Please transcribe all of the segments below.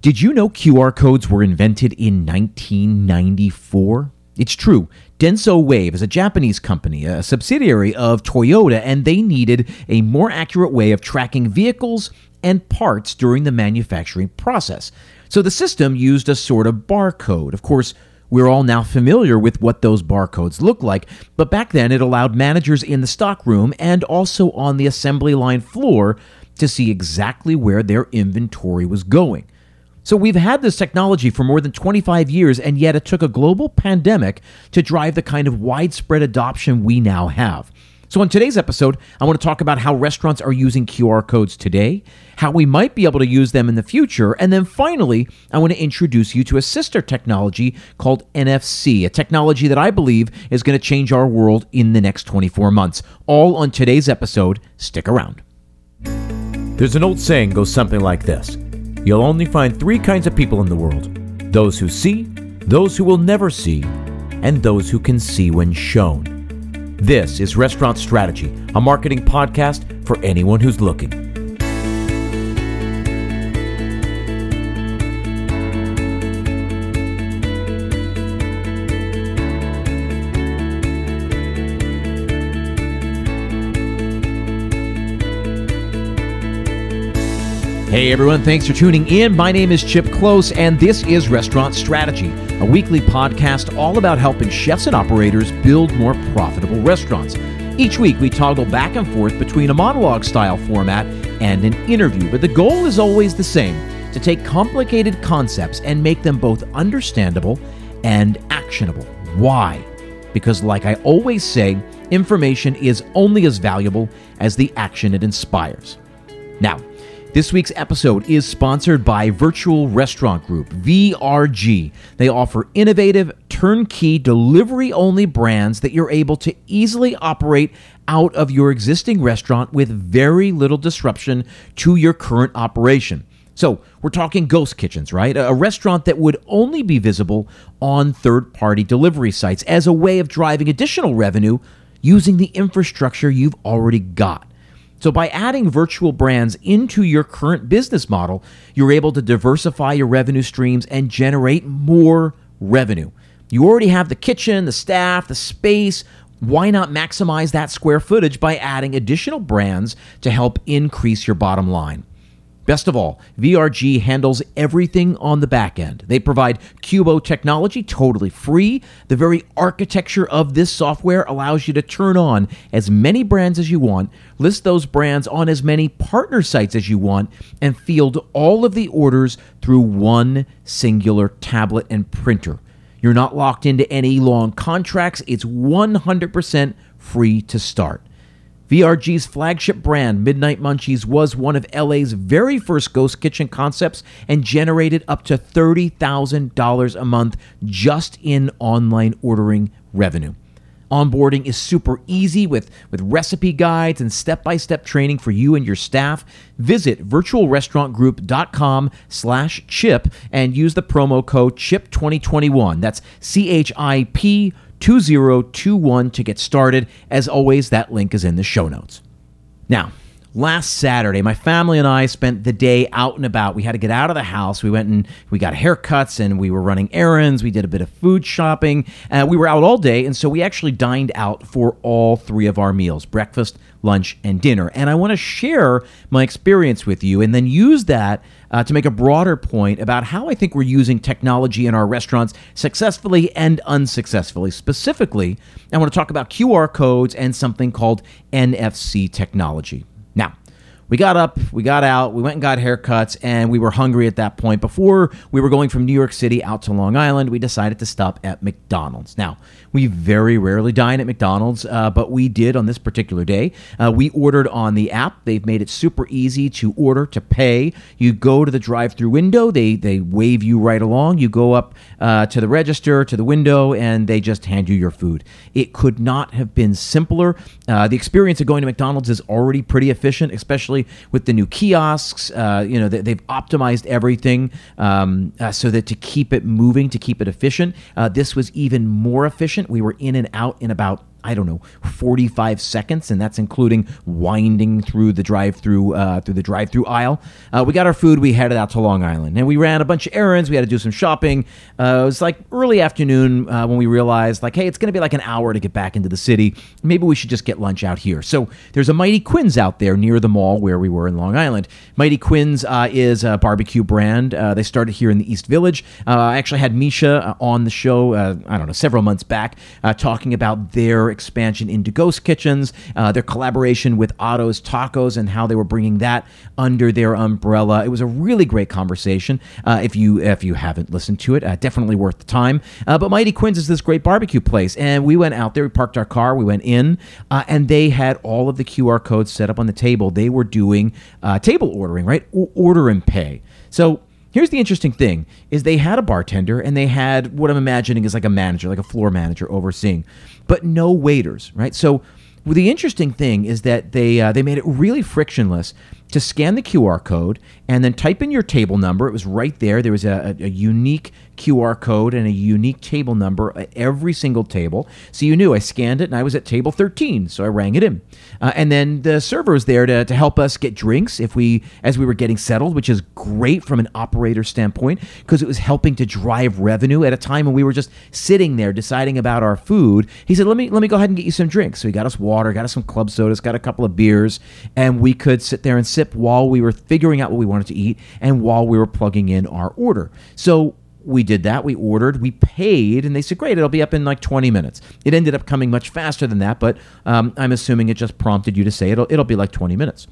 Did you know QR codes were invented in 1994? It's true. Denso Wave is a Japanese company, a subsidiary of Toyota, and they needed a more accurate way of tracking vehicles and parts during the manufacturing process. So the system used a sort of barcode. Of course, we're all now familiar with what those barcodes look like, but back then it allowed managers in the stockroom and also on the assembly line floor to see exactly where their inventory was going. So we've had this technology for more than 25 years, and yet it took a global pandemic to drive the kind of widespread adoption we now have. So, in today's episode, I want to talk about how restaurants are using QR codes today, how we might be able to use them in the future, and then finally, I want to introduce you to a sister technology called NFC, a technology that I believe is going to change our world in the next 24 months. All on today's episode. Stick around. There's an old saying goes something like this You'll only find three kinds of people in the world those who see, those who will never see, and those who can see when shown. This is Restaurant Strategy, a marketing podcast for anyone who's looking. Hey everyone, thanks for tuning in. My name is Chip Klose, and this is Restaurant Strategy, a weekly podcast all about helping chefs and operators build more profitable restaurants. Each week, we toggle back and forth between a monologue style format and an interview, but the goal is always the same to take complicated concepts and make them both understandable and actionable. Why? Because, like I always say, information is only as valuable as the action it inspires. Now, this week's episode is sponsored by Virtual Restaurant Group, VRG. They offer innovative, turnkey, delivery only brands that you're able to easily operate out of your existing restaurant with very little disruption to your current operation. So, we're talking ghost kitchens, right? A restaurant that would only be visible on third party delivery sites as a way of driving additional revenue using the infrastructure you've already got. So, by adding virtual brands into your current business model, you're able to diversify your revenue streams and generate more revenue. You already have the kitchen, the staff, the space. Why not maximize that square footage by adding additional brands to help increase your bottom line? Best of all, VRG handles everything on the back end. They provide Cuboh technology totally free. The very architecture of this software allows you to turn on as many brands as you want, list those brands on as many partner sites as you want, and field all of the orders through one singular tablet and printer. You're not locked into any long contracts, it's 100% free to start. VRG's flagship brand, Midnight Munchies, was one of LA's very first ghost kitchen concepts and generated up to $30,000 a month just in online ordering revenue. Onboarding is super easy with, with recipe guides and step-by-step training for you and your staff. Visit virtualrestaurantgroup.com slash chip and use the promo code CHIP2021. That's C-H-I-P 2021 to get started. As always, that link is in the show notes. Now, last Saturday, my family and I spent the day out and about. We had to get out of the house. We went and we got haircuts and we were running errands. We did a bit of food shopping. Uh, we were out all day, and so we actually dined out for all three of our meals breakfast, lunch, and dinner. And I want to share my experience with you and then use that uh, to make a broader point about how I think we're using technology in our restaurants successfully and unsuccessfully. Specifically, I want to talk about QR codes and something called NFC technology. Now, we got up, we got out, we went and got haircuts, and we were hungry at that point. Before we were going from New York City out to Long Island, we decided to stop at McDonald's. Now, we very rarely dine at McDonald's, uh, but we did on this particular day. Uh, we ordered on the app. They've made it super easy to order, to pay. You go to the drive through window, they, they wave you right along. You go up uh, to the register, to the window, and they just hand you your food. It could not have been simpler. Uh, the experience of going to McDonald's is already pretty efficient, especially with the new kiosks. Uh, you know, they, have optimized everything um, uh, so that to keep it moving, to keep it efficient. This was even more efficient. We were in and out in about I don't know, 45 seconds, and that's including winding through the drive-through uh, through the drive-through aisle. Uh, we got our food. We headed out to Long Island, and we ran a bunch of errands. We had to do some shopping. Uh, it was like early afternoon uh, when we realized, like, hey, it's going to be like an hour to get back into the city. Maybe we should just get lunch out here. So there's a Mighty Quinn's out there near the mall where we were in Long Island. Mighty Quinn's uh, is a barbecue brand. Uh, they started here in the East Village. I actually had Misha on the show. I don't know several months back talking about their expansion into ghost kitchens, uh, their collaboration with Otto's Tacos, and how they were bringing that under their umbrella. It was a really great conversation. Uh, if you if you haven't listened to it, uh, definitely worth the time. Uh, but Mighty Quinn's is this great barbecue place, and we went out there. We parked our car. We went in, uh, and they had all of the QR codes set up on the table. They were doing uh, table ordering, right? O- order and pay. So Here's the interesting thing is they had a bartender and they had what I'm imagining is like a manager, like a floor manager overseeing, but no waiters, right? So the interesting thing is that they uh, they made it really frictionless to scan the QR code and then type in your table number. It was right there. There was a, a, unique QR code and a unique table number at every single table. So you knew I scanned it and I was at table 13. So I rang it in. Uh, and then the server was there to, to help us get drinks if we as we were getting settled, which is great from an operator standpoint because it was helping to drive revenue at a time when we were just sitting there deciding about our food. He said, "Let me let me go ahead and get you some drinks." So he got us water, got us some club sodas, got a couple of beers, and we could sit there and sip while we were figuring out what we wanted to eat and while we were plugging in our order. So we did that. We ordered, we paid, and they said, great, it'll be up in like 20 minutes. It ended up coming much faster than that, but um, I'm assuming it just prompted you to say it'll, it'll be like 20 minutes.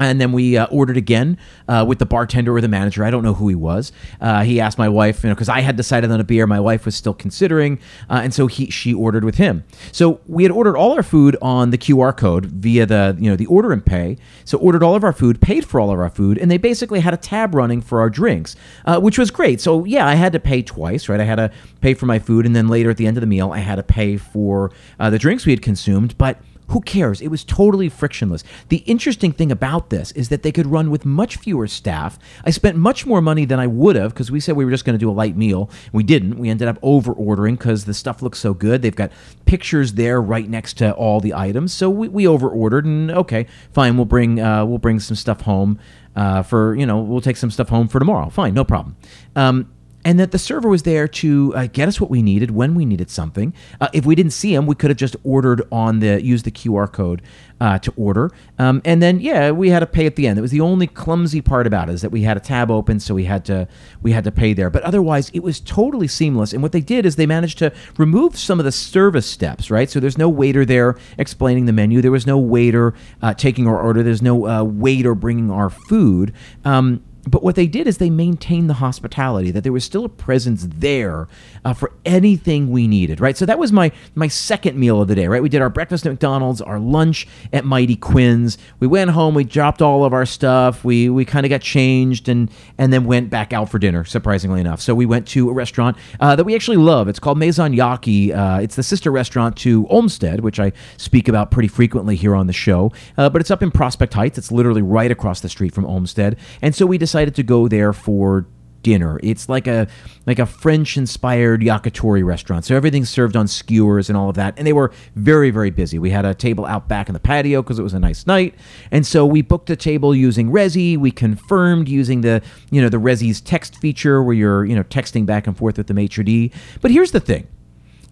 And then we uh, ordered again uh, with the bartender or the manager. I don't know who he was. Uh, he asked my wife, you know, because I had decided on a beer. My wife was still considering, uh, and so he she ordered with him. So we had ordered all our food on the QR code via the you know the order and pay. So ordered all of our food, paid for all of our food, and they basically had a tab running for our drinks, uh, which was great. So yeah, I had to pay twice, right? I had to pay for my food, and then later at the end of the meal, I had to pay for uh, the drinks we had consumed, but who cares? It was totally frictionless. The interesting thing about this is that they could run with much fewer staff. I spent much more money than I would have because we said we were just going to do a light meal. We didn't. We ended up over ordering because the stuff looks so good. They've got pictures there right next to all the items. So we, we over ordered and okay, fine. We'll bring uh, we'll bring some stuff home uh, for you know we'll take some stuff home for tomorrow. Fine, no problem. Um, and that the server was there to uh, get us what we needed when we needed something. Uh, if we didn't see him, we could have just ordered on the use the QR code uh, to order, um, and then yeah, we had to pay at the end. It was the only clumsy part about it is that we had a tab open, so we had to we had to pay there. But otherwise, it was totally seamless. And what they did is they managed to remove some of the service steps, right? So there's no waiter there explaining the menu. There was no waiter uh, taking our order. There's no uh, waiter bringing our food. Um, but what they did is they maintained the hospitality that there was still a presence there uh, for anything we needed right? So that was my my second meal of the day right? We did our breakfast at mcdonald's our lunch at mighty quinn's. We went home we dropped all of our stuff we we kind of got changed and and then went back out for dinner surprisingly enough. So we went to a restaurant uh, that we actually love. It's called maison yaki uh, it's the sister restaurant to olmsted which i speak about pretty frequently here on the show uh, but it's up in prospect heights. It's literally right across the street from olmsted. And so we decided decided to go there for dinner. It's like a like a French inspired yakitori restaurant. So everything's served on skewers and all of that. And they were very very busy. We had a table out back in the patio because it was a nice night. And so we booked a table using Resy. We confirmed using the you know the Resy's text feature where you're you know texting back and forth with the maitre d. But here's the thing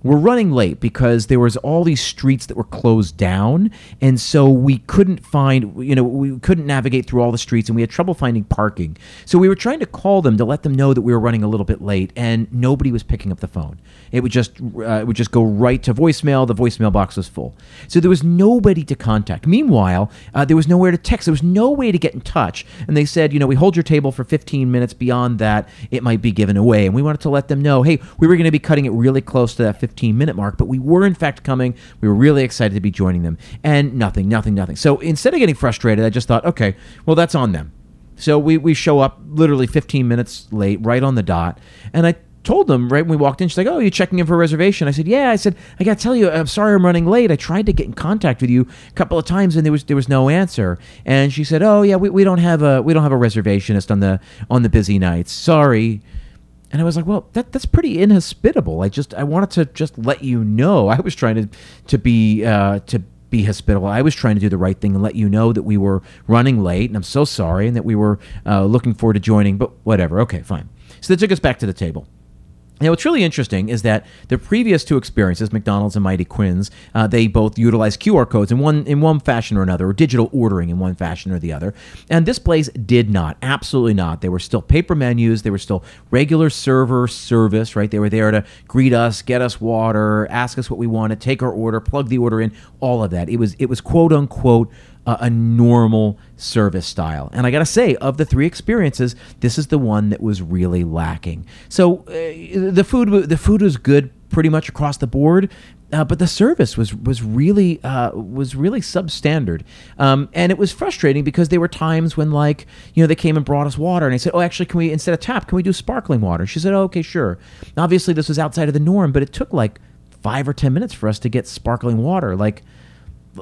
we're running late because there was all these streets that were closed down. And so we couldn't find you know we couldn't navigate through all the streets and we had trouble finding parking. So we were trying to call them to let them know that we were running a little bit late and nobody was picking up the phone. It would just uh, it would just go right to voicemail. The voicemail box was full. So there was nobody to contact. Meanwhile uh, there was nowhere to text. There was no way to get in touch. And they said you know we hold your table for 15 minutes. Beyond that it might be given away. And we wanted to let them know hey we were going to be cutting it really close to that 15 minute mark, but we were in fact coming. We were really excited to be joining them, and nothing, nothing, nothing. So instead of getting frustrated, I just thought, okay, well, that's on them. So we, we show up literally 15 minutes late, right on the dot, and I told them right when we walked in. She's like, "Oh, you're checking in for a reservation?" I said, "Yeah." I said, "I got to tell you, I'm sorry I'm running late. I tried to get in contact with you a couple of times and there was there was no answer." And she said, "Oh, yeah, we, we don't have a we don't have a reservationist on the on the busy nights. Sorry." And I was like, well, that that's pretty inhospitable. I just I wanted to just let you know. I was trying to to be uh, to be hospitable. I was trying to do the right thing and let you know that we were running late, and I'm so sorry, and that we were uh, looking forward to joining. But whatever. Okay, fine. So they took us back to the table. Now, what's really interesting is that the previous two experiences, McDonald's and Mighty Quinn's, uh, they both utilize QR codes in one in one fashion or another, or digital ordering in one fashion or the other. And this place did not, absolutely not. They were still paper menus. They were still regular server service, right? They were there to greet us, get us water, ask us what we wanted, take our order, plug the order in, all of that. It was it was quote unquote a normal service style. And I got to say, of the three experiences, this is the one that was really lacking. So uh, the food the food was good pretty much across the board. Uh, but the service was was really uh, was really substandard, um, and it was frustrating because there were times when like you know they came and brought us water, and I said, oh actually can we instead of tap can we do sparkling water? She said, oh, okay sure. Obviously this was outside of the norm, but it took like five or ten minutes for us to get sparkling water. Like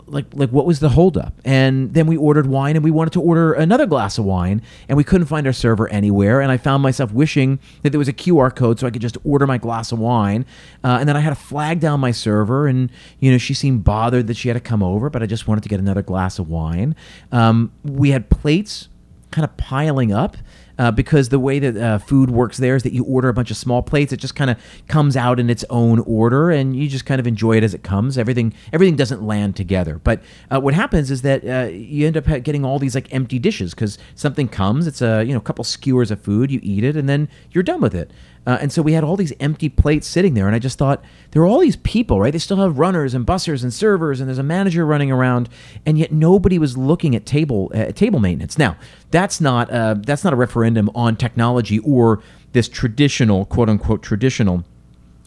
like like what was the holdup? And then we ordered wine, and we wanted to order another glass of wine, and we couldn't find our server anywhere. And I found myself wishing that there was a QR code so I could just order my glass of wine. Uh, and then I had to flag down my server, and you know she seemed bothered that she had to come over, but I just wanted to get another glass of wine. Um, we had plates kind of piling up uh, because the way that uh, food works there is that you order a bunch of small plates. It just kind of comes out in its own order, and you just kind of enjoy it as it comes. Everything everything doesn't land together. But uh, what happens is that uh, you end up getting all these like empty dishes because something comes. It's a you know a couple skewers of food. You eat it, and then you're done with it. Uh, and so we had all these empty plates sitting there, and I just thought there are all these people, right? They still have runners and bussers and servers, and there's a manager running around, and yet nobody was looking at table uh, table maintenance. Now, that's not uh, that's not a referendum on technology or this traditional quote unquote traditional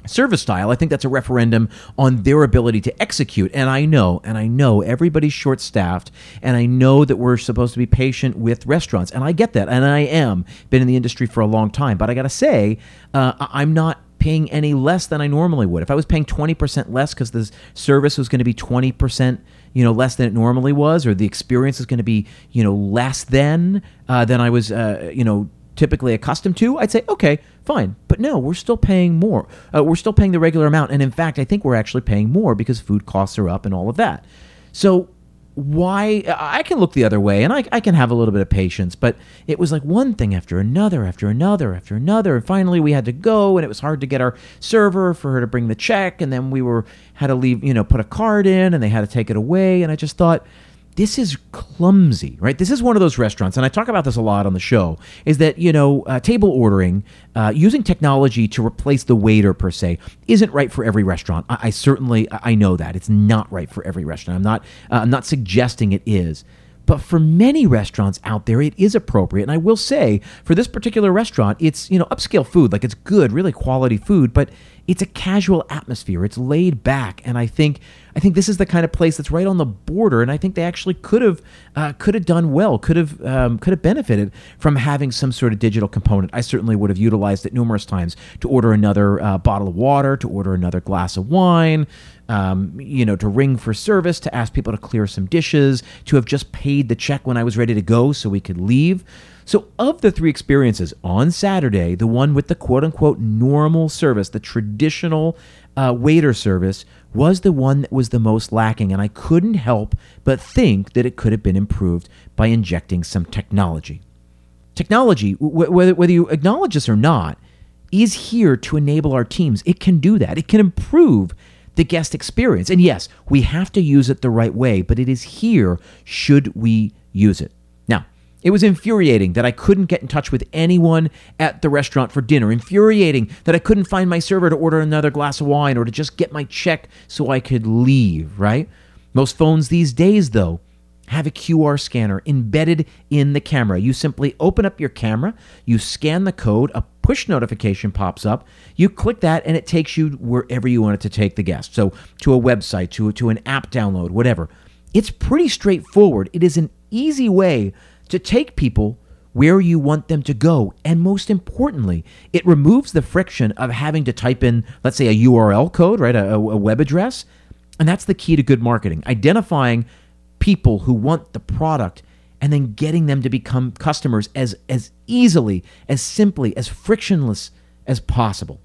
service style. I think that's a referendum on their ability to execute. And I know, and I know everybody's short staffed, and I know that we're supposed to be patient with restaurants, and I get that, and I am. Been in the industry for a long time, but I got to say, uh, I'm not paying any less than I normally would. If I was paying 20% less because the service was going to be 20% you know less than it normally was or the experience is going to be you know less than uh, I was uh, you know typically accustomed to, I'd say, okay, fine. But no, we're still paying more. Uh, we're still paying the regular amount. And in fact, I think we're actually paying more because food costs are up and all of that. So why I can look the other way and I, I can have a little bit of patience, but it was like one thing after another, after another, after another. And finally we had to go and it was hard to get our server for her to bring the check. And then we were had to leave, you know, put a card in and they had to take it away. And I just thought, this is clumsy, right? This is one of those restaurants, and I talk about this a lot on the show, is that, you know, uh, table ordering, uh, using technology to replace the waiter per se, isn't right for every restaurant. I, I certainly, I know that. It's not right for every restaurant. I'm not, uh, I'm not suggesting it is. But for many restaurants out there, it is appropriate. And I will say, for this particular restaurant, it's, you know, upscale food, like it's good, really quality food, but it's a casual atmosphere. It's laid back, and I think I think this is the kind of place that's right on the border. And I think they actually could have uh, could have done well, could have um, could have benefited from having some sort of digital component. I certainly would have utilized it numerous times to order another uh, bottle of water, to order another glass of wine. Um, you know, to ring for service, to ask people to clear some dishes, to have just paid the check when I was ready to go so we could leave. So, of the three experiences on Saturday, the one with the quote unquote normal service, the traditional uh, waiter service, was the one that was the most lacking. And I couldn't help but think that it could have been improved by injecting some technology. Technology, whether, whether you acknowledge this or not, is here to enable our teams. It can do that, it can improve the guest experience. And yes, we have to use it the right way, but it is here should we use it. It was infuriating that I couldn't get in touch with anyone at the restaurant for dinner. Infuriating that I couldn't find my server to order another glass of wine or to just get my check so I could leave, right? Most phones these days, though, have a QR scanner embedded in the camera. You simply open up your camera, you scan the code, a push notification pops up, you click that, and it takes you wherever you want it to take the guest. So to a website, to, to an app download, whatever. It's pretty straightforward. It is an easy way to take people where you want them to go. And most importantly, it removes the friction of having to type in, let's say, a URL code, right? A, a, web address. And that's the key to good marketing identifying people who want the product and then getting them to become customers as, as easily, as simply, as frictionless as possible.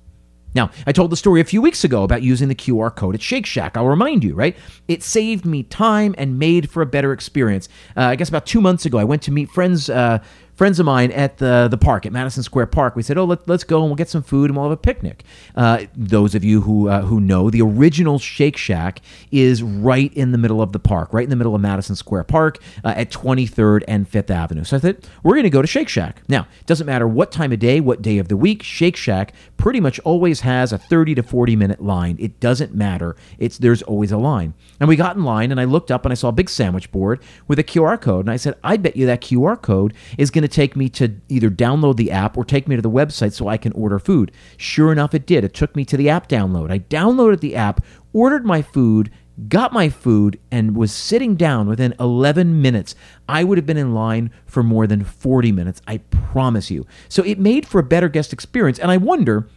Now, I told the story a few weeks ago about using the QR code at Shake Shack. I'll remind you, right? It saved me time and made for a better experience. Uh, I guess about two months ago, I went to meet friends uh, friends of mine at the the park at Madison Square Park. We said, "Oh, let, us go and we'll get some food and we'll have a picnic." Uh, those of you who uh, who know, the original Shake Shack is right in the middle of the park, right in the middle of Madison Square Park uh, at 23rd and 5th Avenue. So I thought we're going to go to Shake Shack. Now, it doesn't matter what time of day, what day of the week, Shake Shack pretty much always has a 30 to 40 minute line. It doesn't matter. It's there's always a line. And we got in line and I looked up and I saw a big sandwich board with a QR code and I said, "I bet you that QR code is going to take me to either download the app or take me to the website so I can order food. Sure enough, it did. It took me to the app download. I downloaded the app, ordered my food, got my food, and was sitting down within 11 minutes. I would have been in line for more than 40 minutes, I promise you. So it made for a better guest experience. And I wonder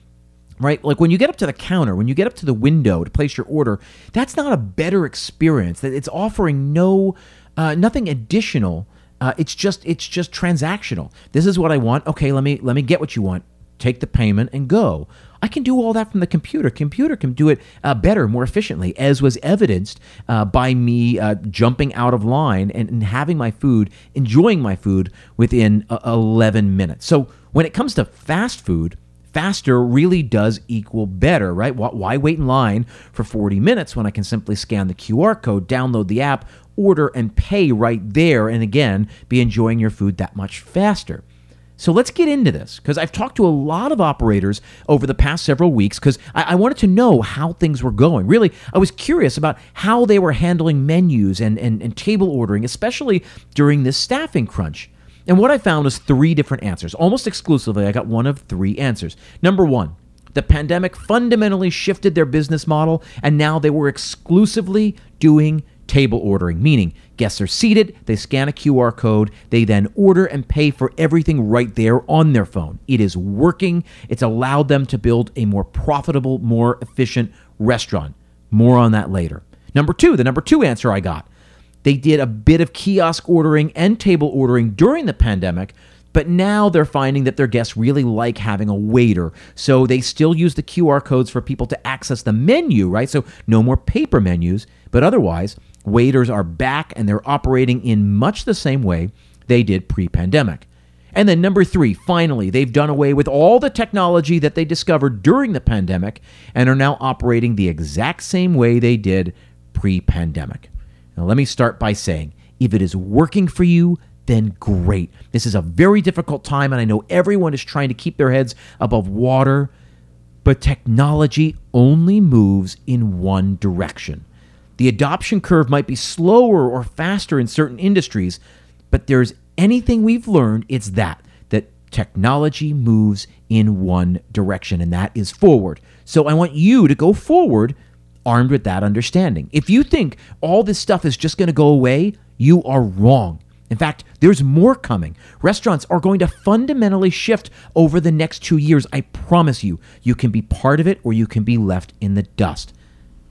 right? Like when you get up to the counter, when you get up to the window to place your order, that's not a better experience. That it's offering no, uh, nothing additional uh, it's just it's just transactional. This is what I want. Okay, let me let me get what you want. Take the payment and go. I can do all that from the computer. Computer can do it uh, better, more efficiently, as was evidenced uh, by me uh, jumping out of line and, and, having my food, enjoying my food within uh, 11 minutes. So when it comes to fast food, faster really does equal better, right? Why wait in line for 40 minutes when I can simply scan the QR code, download the app, order and pay right there, and again, be enjoying your food that much faster. So let's get into this because I've talked to a lot of operators over the past several weeks because I, I, wanted to know how things were going. Really, I was curious about how they were handling menus and, and, and table ordering, especially during this staffing crunch. And what I found was three different answers. Almost exclusively, I got one of three answers. Number one, the pandemic fundamentally shifted their business model, and now they were exclusively doing table ordering, meaning guests are seated, they scan a QR code, they then order and pay for everything right there on their phone. It is working. It's allowed them to build a more profitable, more efficient restaurant. More on that later. Number two, the number two answer I got. They did a bit of kiosk ordering and table ordering during the pandemic, but now they're finding that their guests really like having a waiter. So they still use the QR codes for people to access the menu, right? So no more paper menus, but otherwise, waiters are back and they're operating in much the same way they did pre pandemic. And then, number three, finally, they've done away with all the technology that they discovered during the pandemic and are now operating the exact same way they did pre pandemic. Now, let me start by saying if it is working for you, then great. This is a very difficult time, and I know everyone is trying to keep their heads above water, but technology only moves in one direction. The adoption curve might be slower or faster in certain industries, but there's anything we've learned, it's that that technology moves in one direction and that is forward. So I want you to go forward armed with that understanding. If you think all this stuff is just going to go away, you are wrong. In fact, there's more coming. Restaurants are going to fundamentally shift over the next two years. I promise you, you can be part of it or you can be left in the dust.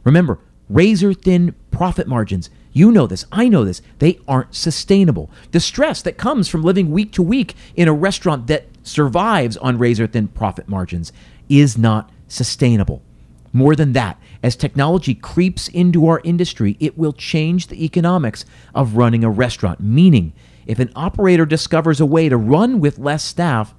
Remember, razor thin profit margins. You know this. I know this. They aren't sustainable. The stress that comes from living week to week in a restaurant that survives on razor thin profit margins is not sustainable. More than that, as technology creeps into our industry, it will change the economics of running a restaurant. Meaning, if an operator discovers a way to run with less staff,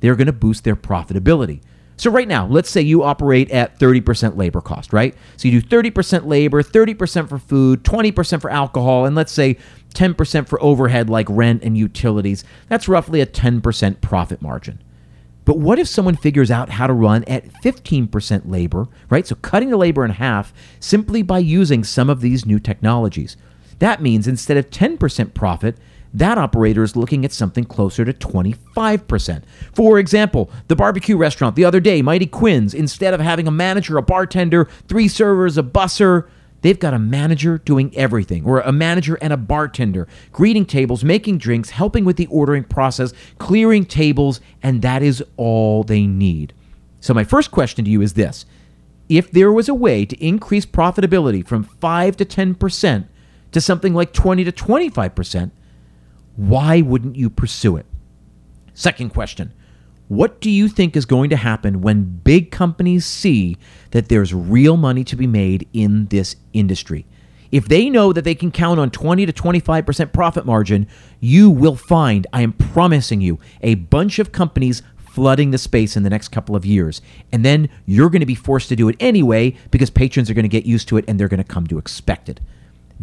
they're going to boost their profitability. So, right now, let's say you operate at 30% labor cost, right? So, you do 30% labor, 30% for food, 20% for alcohol, and let's say 10% for overhead like rent and utilities. That's roughly a 10% profit margin. But what if someone figures out how to run at 15% labor, right? So, cutting the labor in half simply by using some of these new technologies. That means instead of 10% profit, that operator is looking at something closer to 25%. For example, the barbecue restaurant the other day, Mighty Quinn's, instead of having a manager, a bartender, three servers, a busser, they've got a manager doing everything, or a manager and a bartender, greeting tables, making drinks, helping with the ordering process, clearing tables, and that is all they need. So, my first question to you is this if there was a way to increase profitability from 5 to 10% to something like 20 to 25%, why wouldn't you pursue it? Second question What do you think is going to happen when big companies see that there's real money to be made in this industry? If they know that they can count on 20 to 25% profit margin, you will find, I am promising you, a bunch of companies flooding the space in the next couple of years. And then you're going to be forced to do it anyway because patrons are going to get used to it and they're going to come to expect it.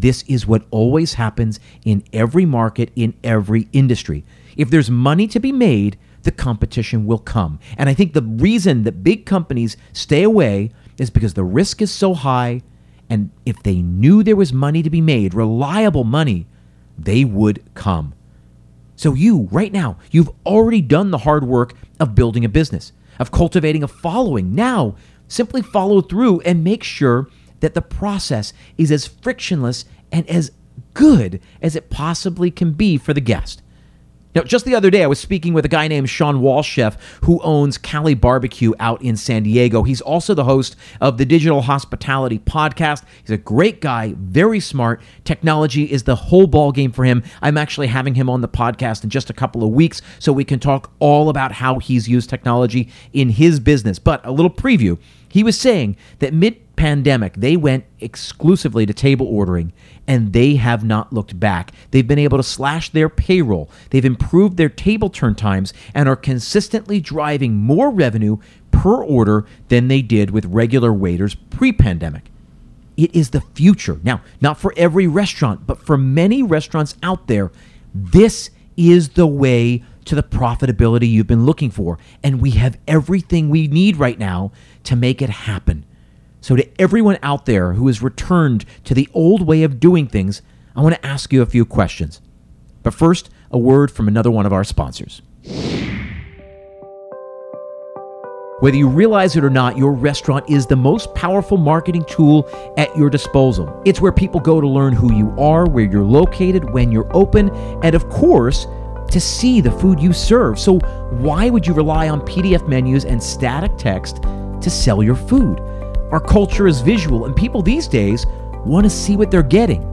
This is what always happens in every market, in every industry. If there's money to be made, the competition will come. And I think the reason that big companies stay away is because the risk is so high. And if they knew there was money to be made, reliable money, they would come. So, you, right now, you've already done the hard work of building a business, of cultivating a following. Now, simply follow through and make sure that the process is as frictionless and as good as it possibly can be for the guest. Now, just the other day, I was speaking with a guy named Shawn Walchef who owns Cali Barbecue out in San Diego. He's also the host of the Digital Hospitality Podcast. He's a great guy, very smart. Technology is the whole ball game for him. I'm actually having him on the podcast in just a couple of weeks so we can talk all about how he's used technology in his business. But a little preview. He was saying that mid pandemic, they went exclusively to table ordering and they have not looked back. They've been able to slash their payroll, they've improved their table turn times, and are consistently driving more revenue per order than they did with regular waiters pre pandemic. It is the future. Now, not for every restaurant, but for many restaurants out there, this is the way to the profitability you've been looking for. And we have everything we need right now to make it happen. So, to everyone out there who has returned to the old way of doing things, I want to ask you a few questions. But first, a word from another one of our sponsors. Whether you realize it or not, your restaurant is the most powerful marketing tool at your disposal. It's where people go to learn who you are, where you're located, when you're open, and of course, to see the food you serve. So, why would you rely on PDF menus and static text to sell your food? Our culture is visual, and people these days want to see what they're getting.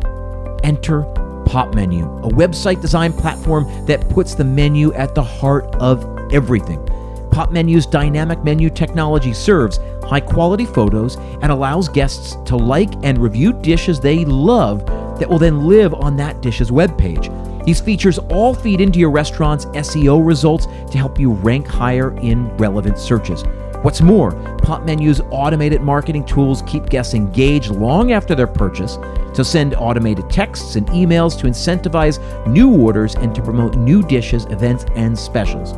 Enter Popmenu, a website design platform that puts the menu at the heart of everything. Popmenu's dynamic menu technology serves high quality photos and allows guests to like and review dishes they love that will then live on that dish's webpage. These features all feed into your restaurant's SEO results to help you rank higher in relevant searches. What's more, Popmenu's automated marketing tools keep guests engaged long after their purchase to send automated texts and emails to incentivize new orders and to promote new dishes, events, and specials.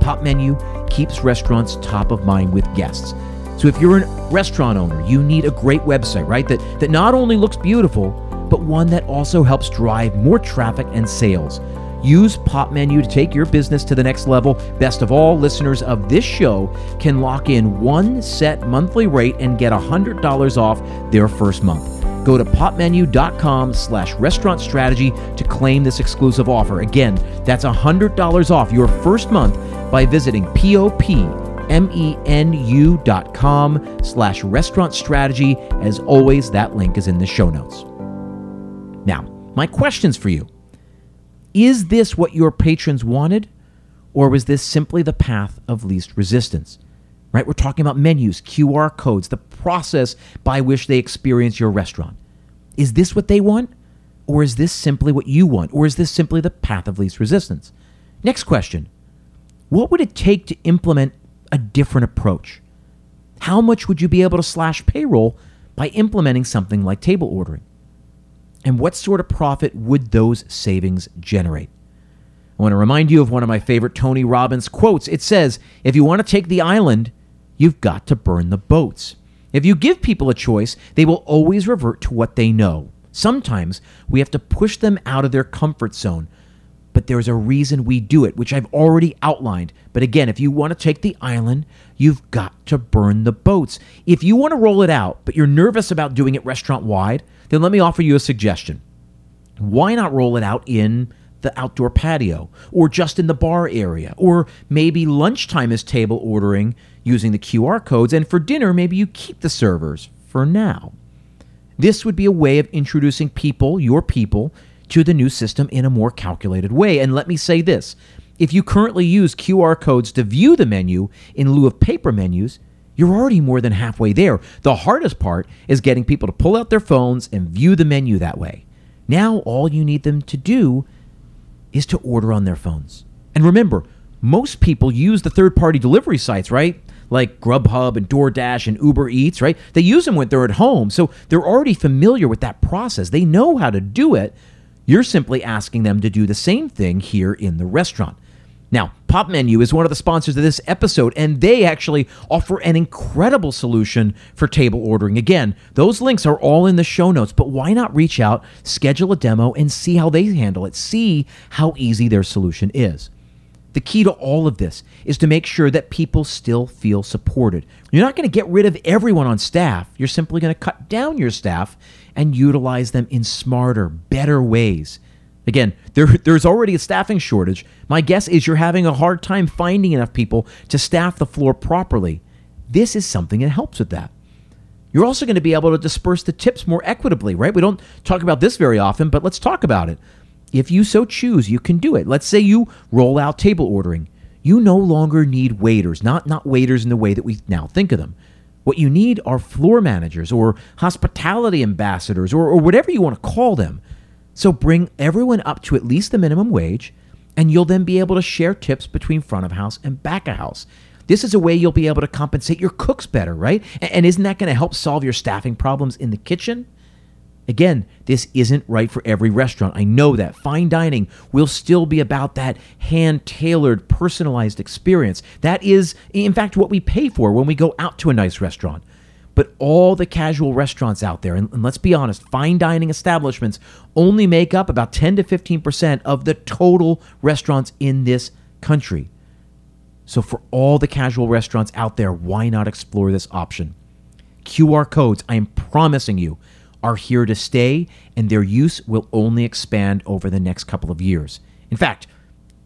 Popmenu keeps restaurants top of mind with guests. So if you're a restaurant owner, you need a great website, right? That that not only looks beautiful, but one that also helps drive more traffic and sales. Use Popmenu to take your business to the next level. Best of all, listeners of this show can lock in one set monthly rate and get $100 off their first month. Go to popmenu.com slash restaurant strategy to claim this exclusive offer. Again, that's $100 off your first month by visiting popmenu.com slash restaurant strategy. As always, that link is in the show notes. Now, my questions for you. Is this what your patrons wanted? Or was this simply the path of least resistance? Right? We're talking about menus, QR codes, the process by which they experience your restaurant. Is this what they want? Or is this simply what you want? Or is this simply the path of least resistance? Next question What would it take to implement a different approach? How much would you be able to slash payroll by implementing something like table ordering? And what sort of profit would those savings generate? I want to remind you of one of my favorite Tony Robbins quotes. It says, If you want to take the island, you've got to burn the boats. If you give people a choice, they will always revert to what they know. Sometimes we have to push them out of their comfort zone, but there's a reason we do it, which I've already outlined. But again, if you want to take the island, you've got to burn the boats. If you want to roll it out, but you're nervous about doing it restaurant wide, then let me offer you a suggestion. Why not roll it out in the outdoor patio or just in the bar area? Or maybe lunchtime is table ordering using the QR codes, and for dinner, maybe you keep the servers for now. This would be a way of introducing people, your people, to the new system in a more calculated way. And let me say this If you currently use QR codes to view the menu in lieu of paper menus, you're already more than halfway there. The hardest part is getting people to pull out their phones and view the menu that way. Now, all you need them to do is to order on their phones. And remember, most people use the third party delivery sites, right? Like Grubhub and DoorDash and Uber Eats, right? They use them when they're at home. So they're already familiar with that process. They know how to do it. You're simply asking them to do the same thing here in the restaurant. Now, Popmenu is one of the sponsors of this episode, and they actually offer an incredible solution for table ordering. Again, those links are all in the show notes, but why not reach out, schedule a demo, and see how they handle it? See how easy their solution is. The key to all of this is to make sure that people still feel supported. You're not going to get rid of everyone on staff. You're simply going to cut down your staff and utilize them in smarter, better ways. Again, there, there's already a staffing shortage. My guess is you're having a hard time finding enough people to staff the floor properly. This is something that helps with that. You're also going to be able to disperse the tips more equitably, right? We don't talk about this very often, but let's talk about it. If you so choose, you can do it. Let's say you roll out table ordering. You no longer need waiters, not not waiters in the way that we now think of them. What you need are floor managers or hospitality ambassadors or, or whatever you want to call them so bring everyone up to at least the minimum wage, and you'll then be able to share tips between front of house and back of house. This is a way you'll be able to compensate your cooks better, right? And isn't that going to help solve your staffing problems in the kitchen? Again, this isn't right for every restaurant. I know that. Fine dining will still be about that hand tailored, personalized experience. That is, in fact, what we pay for when we go out to a nice restaurant. But all the casual restaurants out there, and, and, let's be honest, fine dining establishments only make up about 10 to 15% of the total restaurants in this country. So, for all the casual restaurants out there, why not explore this option? QR codes, I am promising you, are here to stay, and their use will only expand over the next couple of years. In fact,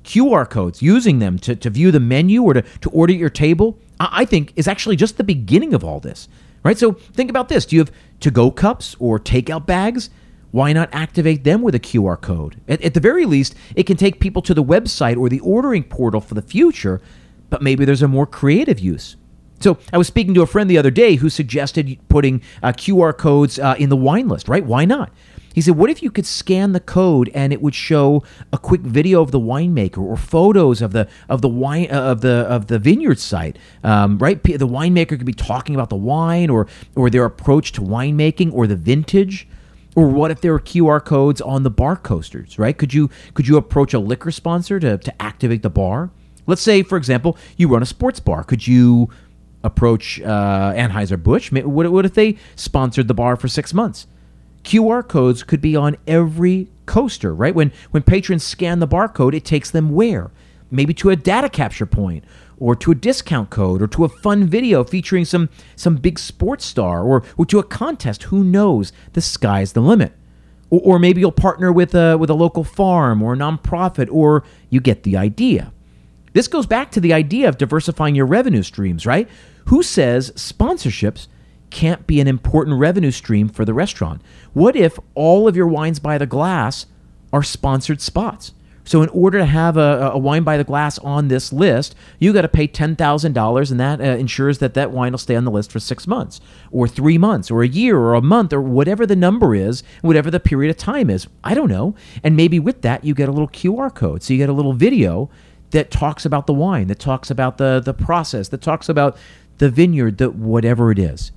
QR codes, using them to, to view the menu or to, to order your table, I think is actually just the beginning of all this right? So think about this. Do you have to go cups or takeout bags? Why not activate them with a QR code? At, at, the very least, it can take people to the website or the ordering portal for the future, but maybe there's a more creative use. So I was speaking to a friend the other day who suggested putting uh, QR codes uh, in the wine list, right? Why not? He said, "What if you could scan the code and it would show a quick video of the winemaker or photos of the of the wine uh, of the of the vineyard site? Um, right, the winemaker could be talking about the wine or or their approach to winemaking or the vintage." Or what if there were QR codes on the bar coasters, right? Could you could you approach a liquor sponsor to, to activate the bar? Let's say, for example, you run a sports bar. Could you approach uh, Anheuser-Busch? What, what if they sponsored the bar for six months? QR codes could be on every coaster, right? When when patrons scan the barcode, it takes them where? Maybe to a data capture point or to a discount code or to a fun video featuring some some big sports star or, or to a contest. Who knows? The sky's the limit. Or, or maybe you'll partner with a with a local farm or a nonprofit, or you get the idea. This goes back to the idea of diversifying your revenue streams, right? Who says sponsorships can't be an important revenue stream for the restaurant? What if all of your wines by the glass are sponsored spots? So, in order to have a, a wine by the glass on this list, you got to pay ten thousand dollars, and that uh, ensures that that wine will stay on the list for six months, or three months, or a year, or a month, or whatever the number is, whatever the period of time is. I don't know. And maybe with that, you get a little QR code, so you get a little video that talks about the wine, that talks about the the process, that talks about the vineyard, that whatever it is.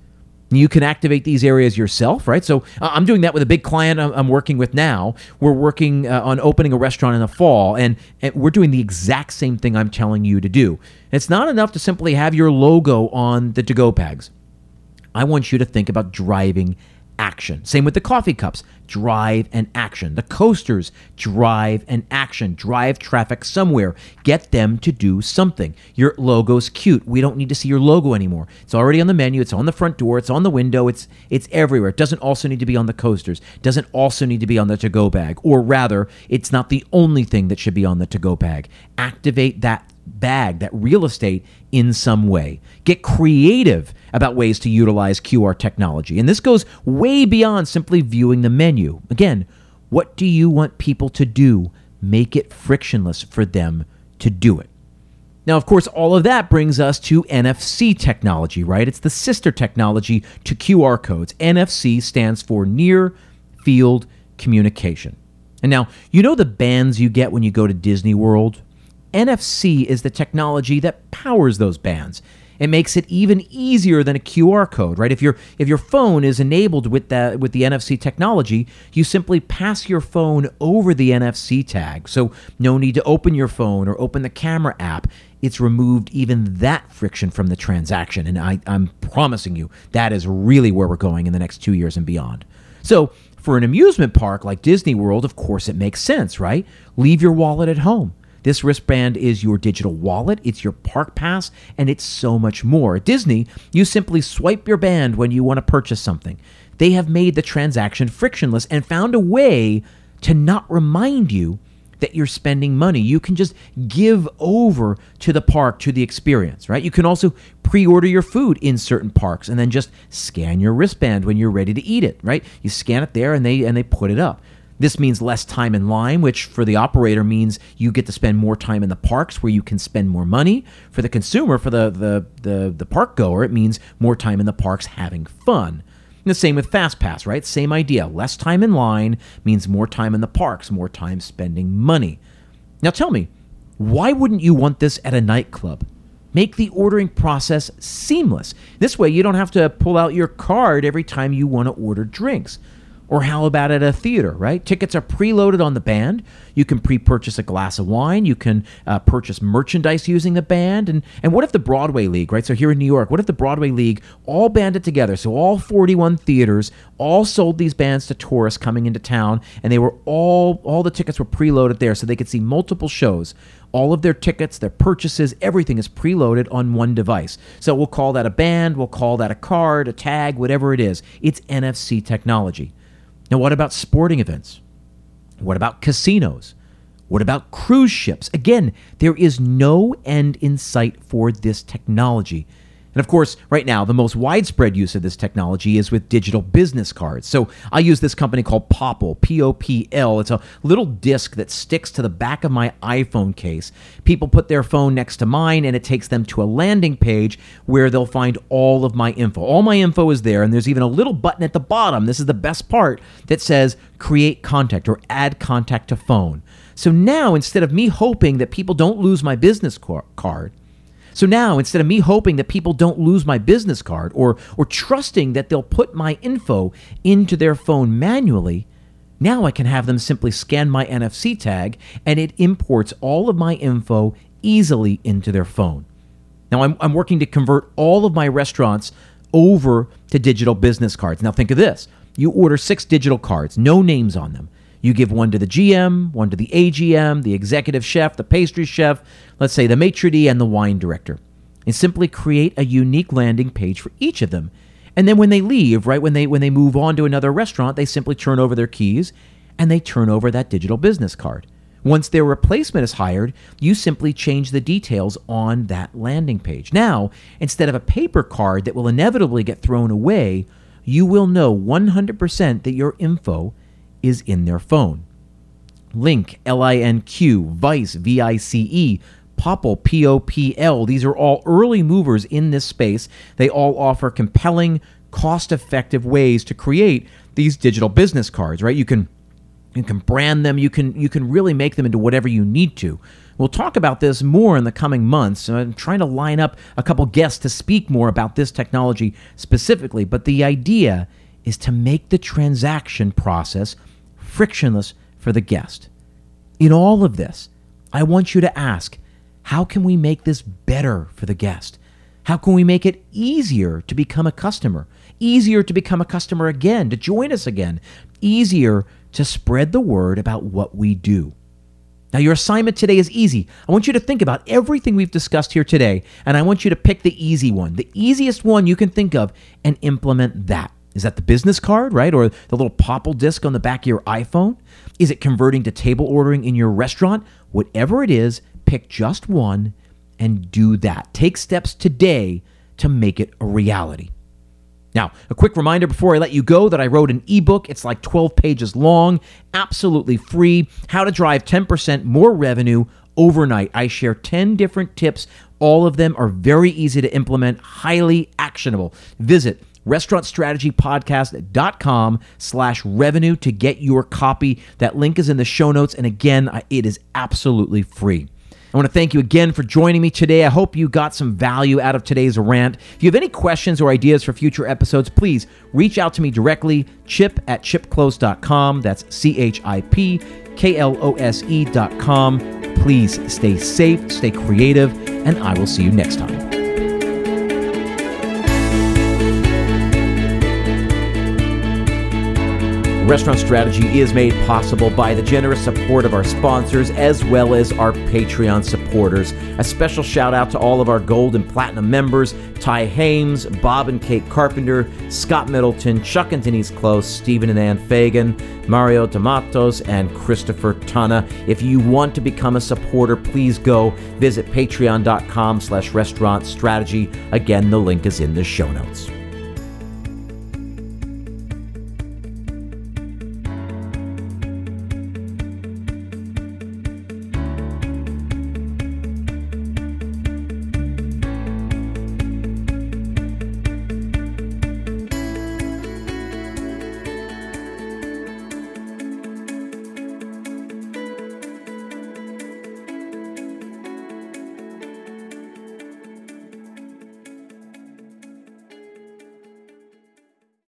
You can activate these areas yourself, right? So uh, I'm doing that with a big client I'm, working with now. We're working uh, on opening a restaurant in the fall, and, and we're doing the exact same thing I'm telling you to do. It's not enough to simply have your logo on the to go bags. I want you to think about driving action. Same with the coffee cups drive and action. The coasters drive and action. Drive traffic somewhere. Get them to do something. Your logo's cute. We don't need to see your logo anymore. It's already on the menu. It's on the front door. It's on the window. It's it's everywhere. It doesn't also need to be on the coasters. It doesn't also need to be on the to-go bag. Or rather, it's not the only thing that should be on the to-go bag. Activate that bag, that real estate in some way. Get creative about ways to utilize QR technology. And this goes way beyond simply viewing the menu. Again, what do you want people to do? Make it frictionless for them to do it. Now, of course, all of that brings us to NFC technology, right? It's the sister technology to QR codes. NFC stands for Near Field Communication. And now, you know the bands you get when you go to Disney World? NFC is the technology that powers those bands. It makes it even easier than a QR code, right? If your if your phone is enabled with that with the NFC technology, you simply pass your phone over the NFC tag. So no need to open your phone or open the camera app. It's removed even that friction from the transaction. And I, I'm promising you that is really where we're going in the next two years and beyond. So for an amusement park like Disney World, of course it makes sense, right? Leave your wallet at home. This wristband is your digital wallet, it's your park pass, and it's so much more. At Disney, you simply swipe your band when you want to purchase something. They have made the transaction frictionless and found a way to not remind you that you're spending money. You can just give over to the park, to the experience, right? You can also pre order your food in certain parks and then just scan your wristband when you're ready to eat it, right? You scan it there and they, and they put it up. This means less time in line, which for the operator means you get to spend more time in the parks where you can spend more money. For the consumer, for the the the, the park goer, it means more time in the parks having fun. And the same with FastPass, right? Same idea. Less time in line means more time in the parks, more time spending money. Now tell me, why wouldn't you want this at a nightclub? Make the ordering process seamless. This way, you don't have to pull out your card every time you want to order drinks. Or how about at a theater, right? Tickets are preloaded on the band. You can pre purchase a glass of wine. You can uh, purchase merchandise using the band. And, and what if the Broadway League, right? So here in New York, what if the Broadway League all banded together? So all 41 theaters all sold these bands to tourists coming into town, and they were all, all the tickets were preloaded there so they could see multiple shows. All of their tickets, their purchases, everything is preloaded on one device. So we'll call that a band, we'll call that a card, a tag, whatever it is. It's NFC technology. Now, what about sporting events? What about casinos? What about cruise ships? Again, there is no end in sight for this technology. And of course, right now, the most widespread use of this technology is with digital business cards. So I use this company called Popl, P O P L. It's a little disc that sticks to the back of my iPhone case. People put their phone next to mine, and it takes them to a landing page where they'll find all of my info. All my info is there, and there's even a little button at the bottom. This is the best part that says create contact or add contact to phone. So now, instead of me hoping that people don't lose my business card, so now, instead of me hoping that people don't lose my business card or, or trusting that they'll put my info into their phone manually, now I can have them simply scan my NFC tag and it imports all of my info easily into their phone. Now, I'm, I'm working to convert all of my restaurants over to digital business cards. Now, think of this you order six digital cards, no names on them. You give one to the GM, one to the AGM, the executive chef, the pastry chef, let's say the maitre d', and the wine director. And simply create a unique landing page for each of them. And then when they leave, right, when they when they move on to another restaurant, they simply turn over their keys and they turn over that digital business card. Once their replacement is hired, you simply change the details on that landing page. Now, instead of a paper card that will inevitably get thrown away, you will know 100% that your info is in their phone. Linq, L I N Q, Vice, V I C E, Popl, P O P L. These are all early movers in this space. They all offer compelling, cost effective ways to create these digital business cards, right? You can you can brand them, you can you can really make them into whatever you need to. We'll talk about this more in the coming months. I'm trying to line up a couple guests to speak more about this technology specifically, but the idea is to make the transaction process frictionless for the guest. In all of this, I want you to ask how can we make this better for the guest? How can we make it easier to become a customer? Easier to become a customer again, to join us again? Easier to spread the word about what we do? Now, your assignment today is easy. I want you to think about everything we've discussed here today, and I want you to pick the easy one, the easiest one you can think of, and implement that. Is that the business card, right? Or the little Popl disc on the back of your iPhone? Is it converting to table ordering in your restaurant? Whatever it is, pick just one and do that. Take steps today to make it a reality. Now, a quick reminder before I let you go that I wrote an ebook. It's like 12 pages long, absolutely free. How to drive 10% more revenue overnight. I share 10 different tips. All of them are very easy to implement, highly actionable. Visit restaurantstrategypodcast.com slash revenue to get your copy. That link is in the show notes. And again, it is absolutely free. I want to thank you again for joining me today. I hope you got some value out of today's rant. If you have any questions or ideas for future episodes, please reach out to me directly, chip at chipklose.com. That's C H I P K L O S E.com. Please stay safe, stay creative, and I will see you next time. Restaurant Strategy is made possible by the generous support of our sponsors as well as our Patreon supporters. A special shout out to all of our gold and platinum members Ty Hames, Bob and Kate Carpenter, Scott Middleton, Chuck and Denise Klose, Stephen and Ann Fagan, Mario Tomatos, and Christopher Tana. If you want to become a supporter, please go visit patreon.com slash restaurant strategy. Again, the link is in the show notes.